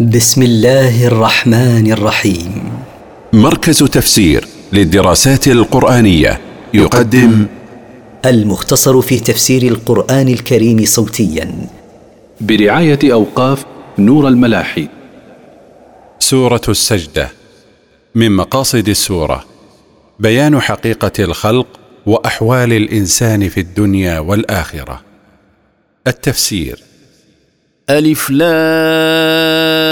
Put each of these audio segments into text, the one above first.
بسم الله الرحمن الرحيم. مركز تفسير للدراسات القرآنية يقدم المختصر في تفسير القرآن الكريم صوتيا. برعاية أوقاف نور الملاحي. سورة السجدة من مقاصد السورة بيان حقيقة الخلق وأحوال الإنسان في الدنيا والآخرة. التفسير ألف لام.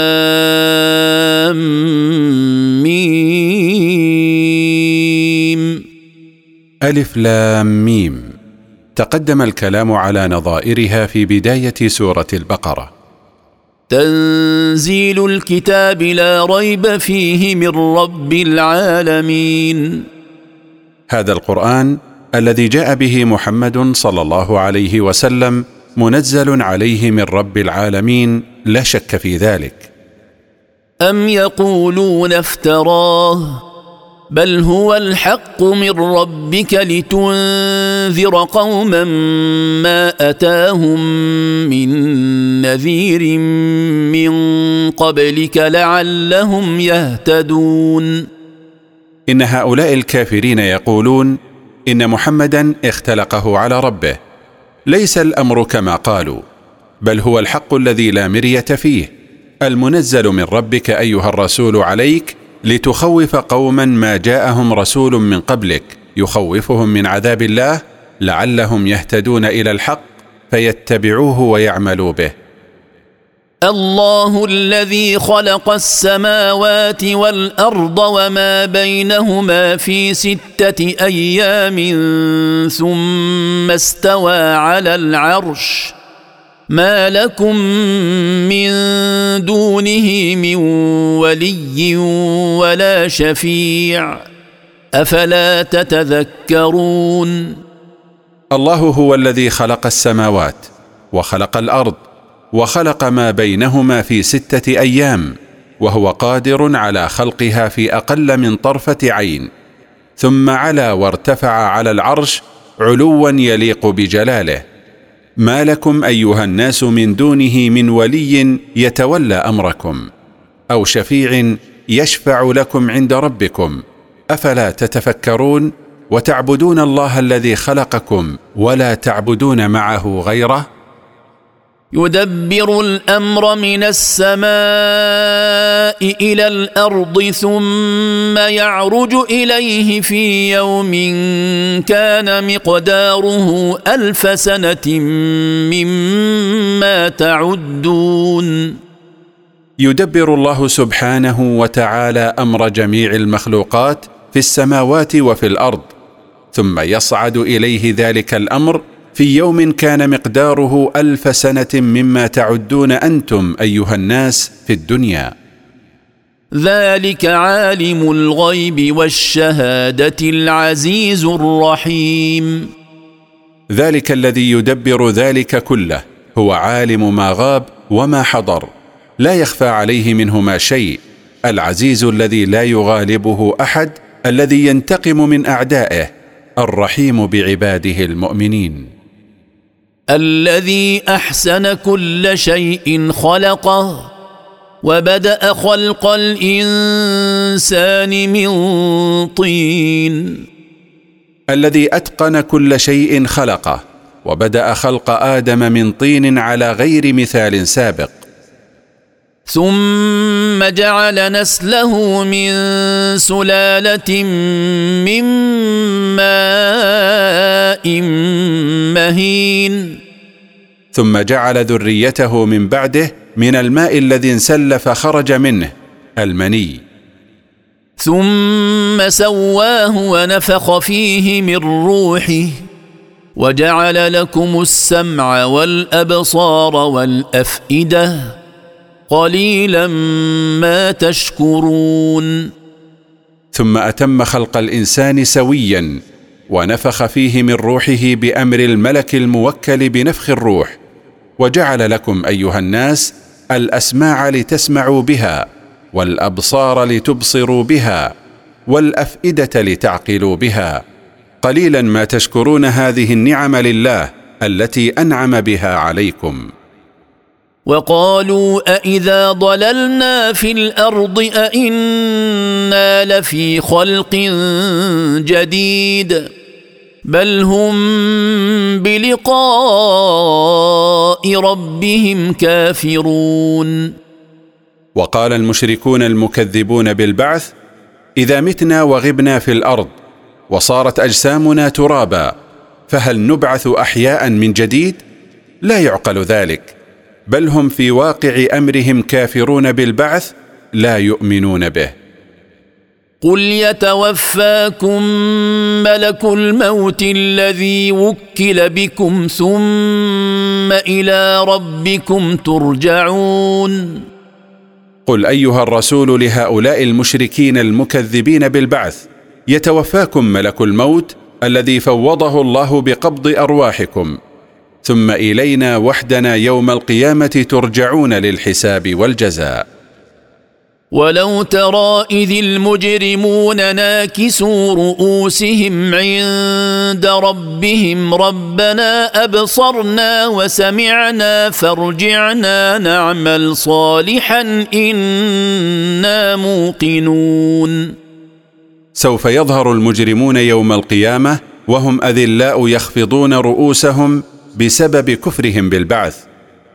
ألف لام ميم. تقدم الكلام على نظائرها في بداية سورة البقرة. تنزيل الكتاب لا ريب فيه من رب العالمين. هذا القرآن الذي جاء به محمد صلى الله عليه وسلم منزل عليه من رب العالمين لا شك في ذلك. أم يقولون افتراه؟ بل هو الحق من ربك لتنذر قوما ما أتاهم من نذير من قبلك لعلهم يهتدون إن هؤلاء الكافرين يقولون إن محمدا اختلقه على ربه. ليس الأمر كما قالوا بل هو الحق الذي لا مرية فيه. المنزل من ربك أيها الرسول عليك لتخوف قوما ما جاءهم رسول من قبلك يخوفهم من عذاب الله لعلهم يهتدون إلى الحق فيتبعوه ويعملوا به. الله الذي خلق السماوات والأرض وما بينهما في ستة أيام ثم استوى على العرش. ما لكم من دونه من ولي ولا شفيع افلا تتذكرون الله هو الذي خلق السماوات وخلق الأرض وخلق ما بينهما في ستة أيام وهو قادر على خلقها في أقل من طرفة عين ثم علا وارتفع على العرش علوا يليق بجلاله. ما لكم أيها الناس من دونه من ولي يتولى أمركم أو شفيع يشفع لكم عند ربكم. أفلا تتفكرون وتعبدون الله الذي خلقكم ولا تعبدون معه غيره؟ يدبر الأمر من السماء إلى الأرض ثم يعرج إليه في يوم كان مقداره ألف سنة مما تعدون. يدبر الله سبحانه وتعالى أمر جميع المخلوقات في السماوات وفي الأرض ثم يصعد إليه ذلك الأمر في يوم كان مقداره ألف سنة مما تعدون أنتم أيها الناس في الدنيا. ذلك عالم الغيب والشهادة العزيز الرحيم. ذلك الذي يدبر ذلك كله هو عالم ما غاب وما حضر. لا يخفى عليه منهما شيء. العزيز الذي لا يغالبه أحد الذي ينتقم من أعدائه الرحيم بعباده المؤمنين. الذي أحسن كل شيء خلقه وبدأ خلق الإنسان من طين. الذي أتقن كل شيء خلقه وبدأ خلق آدم من طين على غير مثال سابق. ثم جعل نسله من سلالة من ماء مهين. ثم جعل ذريته من بعده من الماء الذي انسل فخرج منه المني. ثم سواه ونفخ فيه من روحه وجعل لكم السمع والأبصار والأفئدة. قليلا ما تشكرون. ثم أتم خلق الإنسان سويا ونفخ فيه من روحه بأمر الملك الموكل بنفخ الروح وجعل لكم أيها الناس الأسماع لتسمعوا بها والأبصار لتبصروا بها والأفئدة لتعقلوا بها. قليلا ما تشكرون هذه النعم لله التي أنعم بها عليكم. وقالوا أإذا ضللنا في الأرض أإنا لفي خلق جديد بل هم بلقاء ربهم كافرون وقال المشركون المكذبون بالبعث إذا متنا وغبنا في الأرض وصارت أجسامنا ترابا فهل نبعث أحياء من جديد؟ لا يعقل ذلك. بل هم في واقع أمرهم كافرون بالبعث لا يؤمنون به. قل يتوفاكم ملك الموت الذي وكل بكم ثم إلى ربكم ترجعون. قل أيها الرسول لهؤلاء المشركين المكذبين بالبعث يتوفاكم ملك الموت الذي فوضه الله بقبض أرواحكم. ثم إلينا وحدنا يوم القيامة ترجعون للحساب والجزاء. ولو ترى إذ المجرمون ناكسوا رؤوسهم عند ربهم ربنا أبصرنا وسمعنا فارجعنا نعمل صالحا إنا موقنون. سوف يظهر المجرمون يوم القيامة وهم أذلاء يخفضون رؤوسهم بسبب كفرهم بالبعث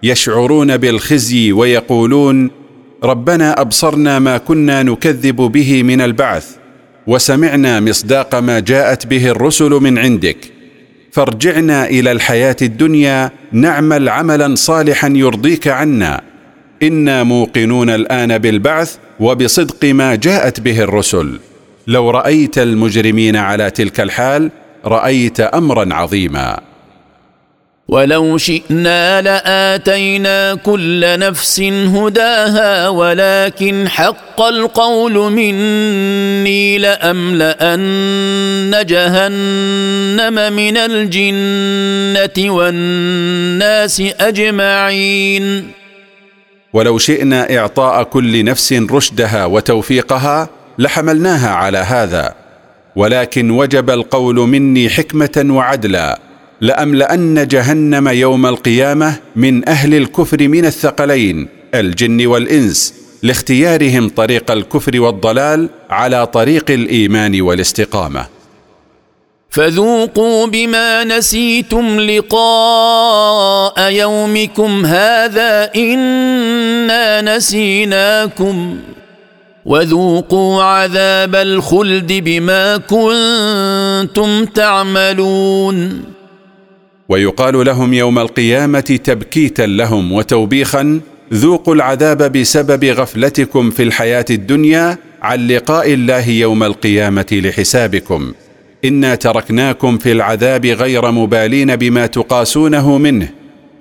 يشعرون بالخزي ويقولون ربنا أبصرنا ما كنا نكذب به من البعث وسمعنا مصداق ما جاءت به الرسل من عندك. فارجعنا إلى الحياة الدنيا نعمل عملا صالحا يرضيك عنا. إنا موقنون الآن بالبعث وبصدق ما جاءت به الرسل. لو رأيت المجرمين على تلك الحال رأيت امرا عظيما. ولو شئنا لآتينا كل نفس هداها ولكن حق القول مني لأملأن جهنم من الجنة والناس أجمعين. ولو شئنا إعطاء كل نفس رشدها وتوفيقها لحملناها على هذا ولكن وجب القول مني حكمة وعدلا. لأملأن جهنم يوم القيامة من أهل الكفر من الثقلين الجن والإنس لاختيارهم طريق الكفر والضلال على طريق الإيمان والاستقامة. فذوقوا بما نسيتم لقاء يومكم هذا إنا نسيناكم. وذوقوا عذاب الخلد بما كنتم تعملون. ويقال لهم يوم القيامة تبكيتا لهم وتوبيخا ذوقوا العذاب بسبب غفلتكم في الحياة الدنيا عن لقاء الله يوم القيامة لحسابكم. إنا تركناكم في العذاب غير مبالين بما تقاسونه منه.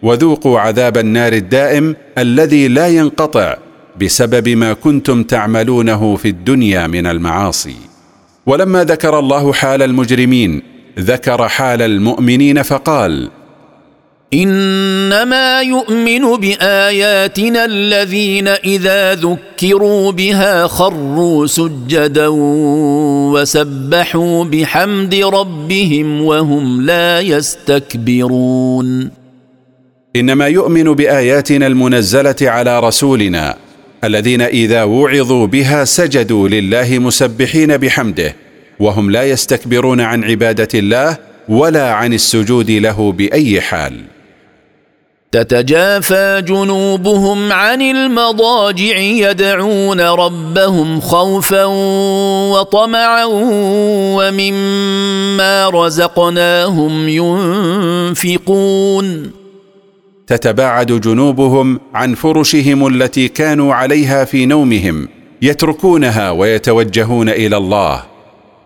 وذوقوا عذاب النار الدائم الذي لا ينقطع بسبب ما كنتم تعملونه في الدنيا من المعاصي. ولما ذكر الله حال المجرمين ذكر حال المؤمنين فقال إنما يؤمن بآياتنا الذين إذا ذكروا بها خروا سجدا وسبحوا بحمد ربهم وهم لا يستكبرون. إنما يؤمن بآياتنا المنزلة على رسولنا الذين إذا وعظوا بها سجدوا لله مسبحين بحمده وهم لا يستكبرون عن عبادة الله ولا عن السجود له بأي حال. تتجافى جنوبهم عن المضاجع يدعون ربهم خوفا وطمعا ومما رزقناهم ينفقون. تتباعد جنوبهم عن فرشهم التي كانوا عليها في نومهم يتركونها ويتوجهون إلى الله.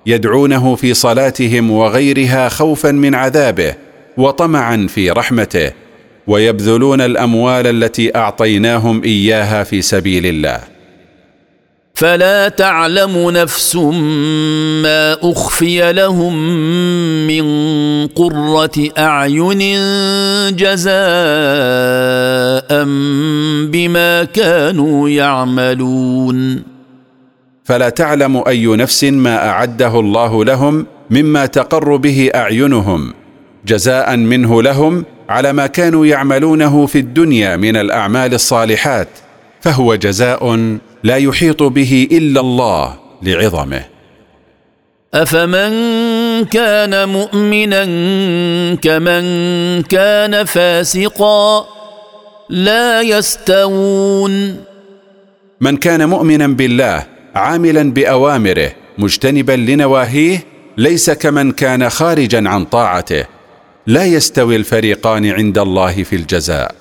يدعونه في صلاتهم وغيرها خوفا من عذابه وطمعا في رحمته ويبذلون الأموال التي أعطيناهم إياها في سبيل الله. فلا تعلم نفس ما أخفي لهم من قرة أعين جزاء بما كانوا يعملون. فلا تعلم أي نفس ما أعده الله لهم مما تقر به أعينهم جزاء منه لهم على ما كانوا يعملونه في الدنيا من الأعمال الصالحات فهو جزاء لا يحيط به إلا الله لعظمه. أفمن كان مؤمنا كمن كان فاسقا لا يستوون. من كان مؤمنا بالله عاملا بأوامره مجتنبا لنواهيه ليس كمن كان خارجا عن طاعته. لا يستوي الفريقان عند الله في الجزاء.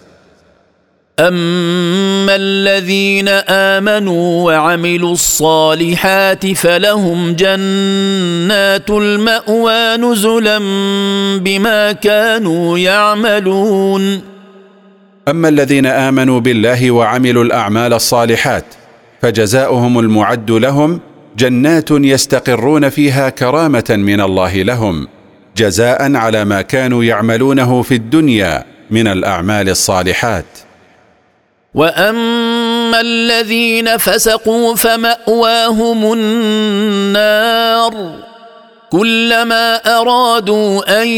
أما الذين آمنوا وعملوا الصالحات فلهم جنات المأوى نزلا بما كانوا يعملون. أما الذين آمنوا بالله وعملوا الأعمال الصالحات فجزاؤهم المعد لهم جنات يستقرون فيها كرامة من الله لهم جزاء على ما كانوا يعملونه في الدنيا من الأعمال الصالحات. وأما الذين فسقوا فمأواهم النار. كلما أرادوا أن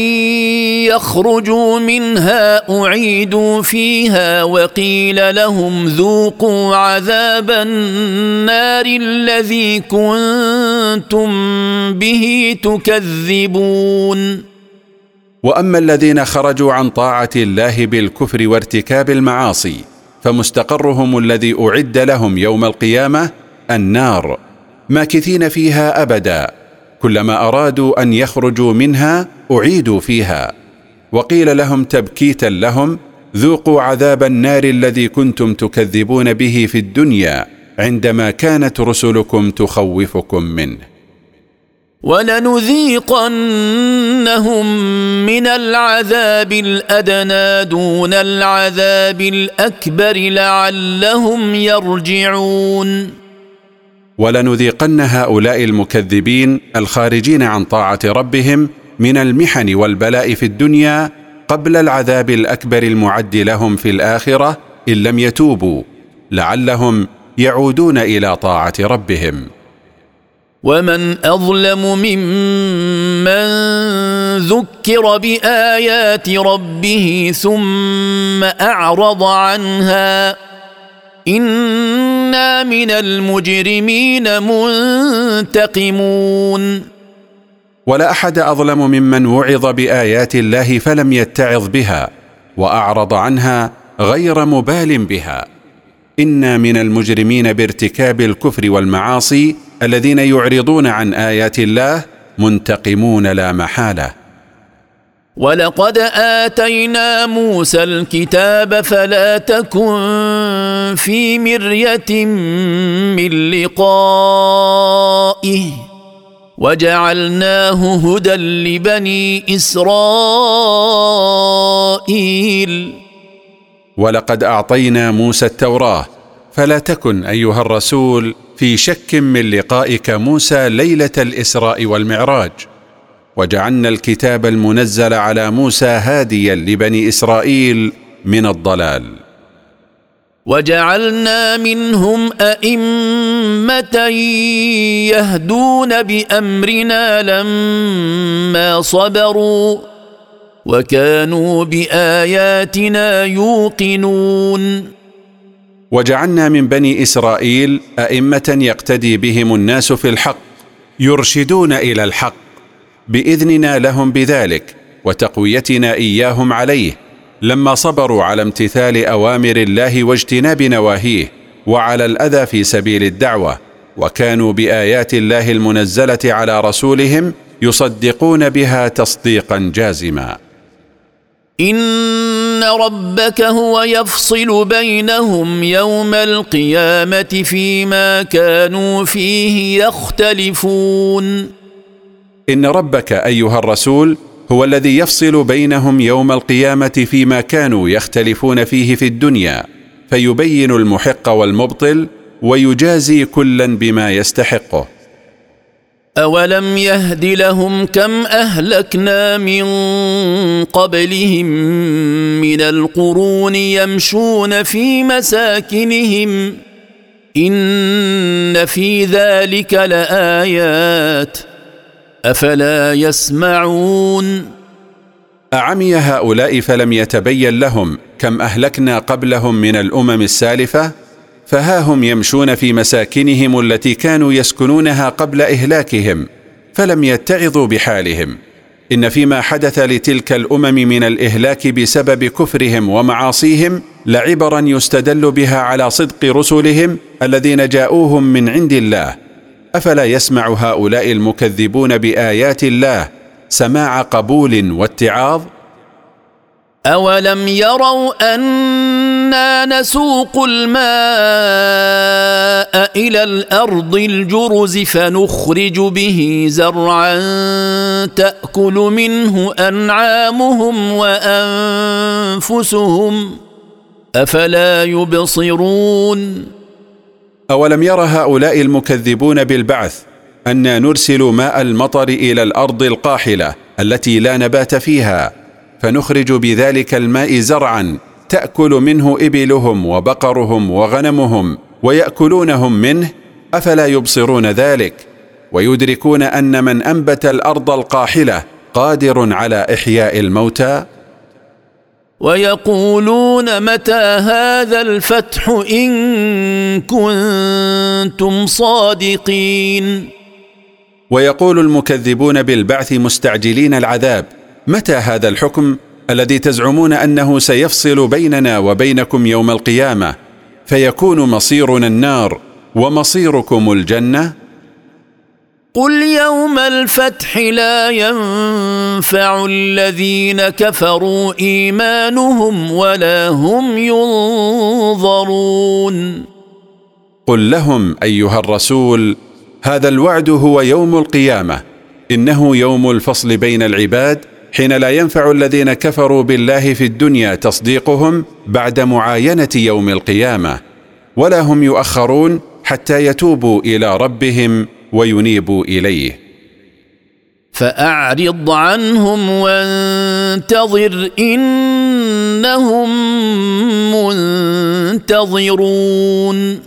يخرجوا منها أعيدوا فيها وقيل لهم ذوقوا عذاب النار الذي كنتم به تكذبون. وأما الذين خرجوا عن طاعة الله بالكفر وارتكاب المعاصي فمستقرهم الذي أعد لهم يوم القيامة النار ماكثين فيها أبدا. كلما أرادوا أن يخرجوا منها أعيدوا فيها. وقيل لهم تبكيتا لهم ذوقوا عذاب النار الذي كنتم تكذبون به في الدنيا عندما كانت رسلكم تخوفكم منه. ولنذيقنهم من العذاب الأدنى دون العذاب الأكبر لعلهم يرجعون. ولنذيقن هؤلاء المكذبين الخارجين عن طاعة ربهم من المحن والبلاء في الدنيا قبل العذاب الأكبر المعد لهم في الآخرة إن لم يتوبوا لعلهم يعودون إلى طاعة ربهم. ومن أظلم ممن ذكر بآيات ربه ثم أعرض عنها أنا من المجرمين منتقمون. ولا أحد أظلم ممن وعظ بآيات الله فلم يتعظ بها وأعرض عنها غير مبال بها. إنا من المجرمين بارتكاب الكفر والمعاصي الذين يعرضون عن آيات الله منتقمون لا محالة. ولقد اتينا موسى الكتاب فلا تكن في مريه من لقائه وجعلناه هدى لبني اسرائيل ولقد اعطينا موسى التوراه فلا تكن ايها الرسول في شك من لقائك موسى ليله الاسراء والمعراج وجعلنا الكتاب المنزل على موسى هاديا لبني إسرائيل من الضلال. وجعلنا منهم أئمة يهدون بأمرنا لما صبروا وكانوا بآياتنا يوقنون. وجعلنا من بني إسرائيل أئمة يقتدي بهم الناس في الحق يرشدون إلى الحق بإذننا لهم بذلك وتقويتنا إياهم عليه لما صبروا على امتثال أوامر الله واجتناب نواهيه وعلى الأذى في سبيل الدعوة وكانوا بآيات الله المنزلة على رسولهم يصدقون بها تصديقا جازما. إن ربك هو يفصل بينهم يوم القيامة فيما كانوا فيه يختلفون. إن ربك أيها الرسول هو الذي يفصل بينهم يوم القيامة فيما كانوا يختلفون فيه في الدنيا فيبين المحق والمبطل ويجازي كلا بما يستحقه. أولم يهد لهم كم أهلكنا من قبلهم من القرون يمشون في مساكنهم إن في ذلك لآيات. أفلا يسمعون؟ أعمي هؤلاء فلم يتبين لهم كم أهلكنا قبلهم من الأمم السالفة فها هم يمشون في مساكنهم التي كانوا يسكنونها قبل إهلاكهم فلم يتعظوا بحالهم. إن فيما حدث لتلك الأمم من الإهلاك بسبب كفرهم ومعاصيهم لعبرا يستدل بها على صدق رسلهم الذين جاءوهم من عند الله. أفلا يسمع هؤلاء المكذبون بآيات الله سماع قبول واتعاظ؟ أولم يروا أنا نسوق الماء إلى الأرض الجرز فنخرج به زرعا تأكل منه أنعامهم وأنفسهم أفلا يبصرون؟ أولم ير هؤلاء المكذبون بالبعث أنا نرسل ماء المطر إلى الأرض القاحلة التي لا نبات فيها فنخرج بذلك الماء زرعا تأكل منه إبلهم وبقرهم وغنمهم ويأكلونهم منه أفلا يبصرون ذلك؟ ويدركون أن من أنبت الأرض القاحلة قادر على إحياء الموتى؟ ويقولون متى هذا الفتح إن كنتم صادقين؟ ويقول المكذبون بالبعث مستعجلين العذاب متى هذا الحكم الذي تزعمون أنه سيفصل بيننا وبينكم يوم القيامة؟ فيكون مصيرنا النار ومصيركم الجنة؟ قل يوم الفتح لا ينفع الذين كفروا ايمانهم ولا هم ينظرون قل لهم ايها الرسول هذا الوعد هو يوم القيامه انه يوم الفصل بين العباد حين لا ينفع الذين كفروا بالله في الدنيا تصديقهم بعد معاينه يوم القيامه ولا هم يؤخرون حتى يتوبوا إلى ربهم وينيبوا إليه. فأعرض عنهم وانتظر إنهم منتظرون.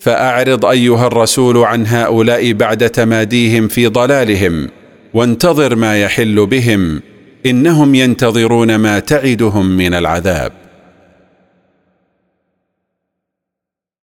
فأعرض أيها الرسول عن هؤلاء بعد تماديهم في ضلالهم وانتظر ما يحل بهم إنهم ينتظرون ما تعدهم من العذاب.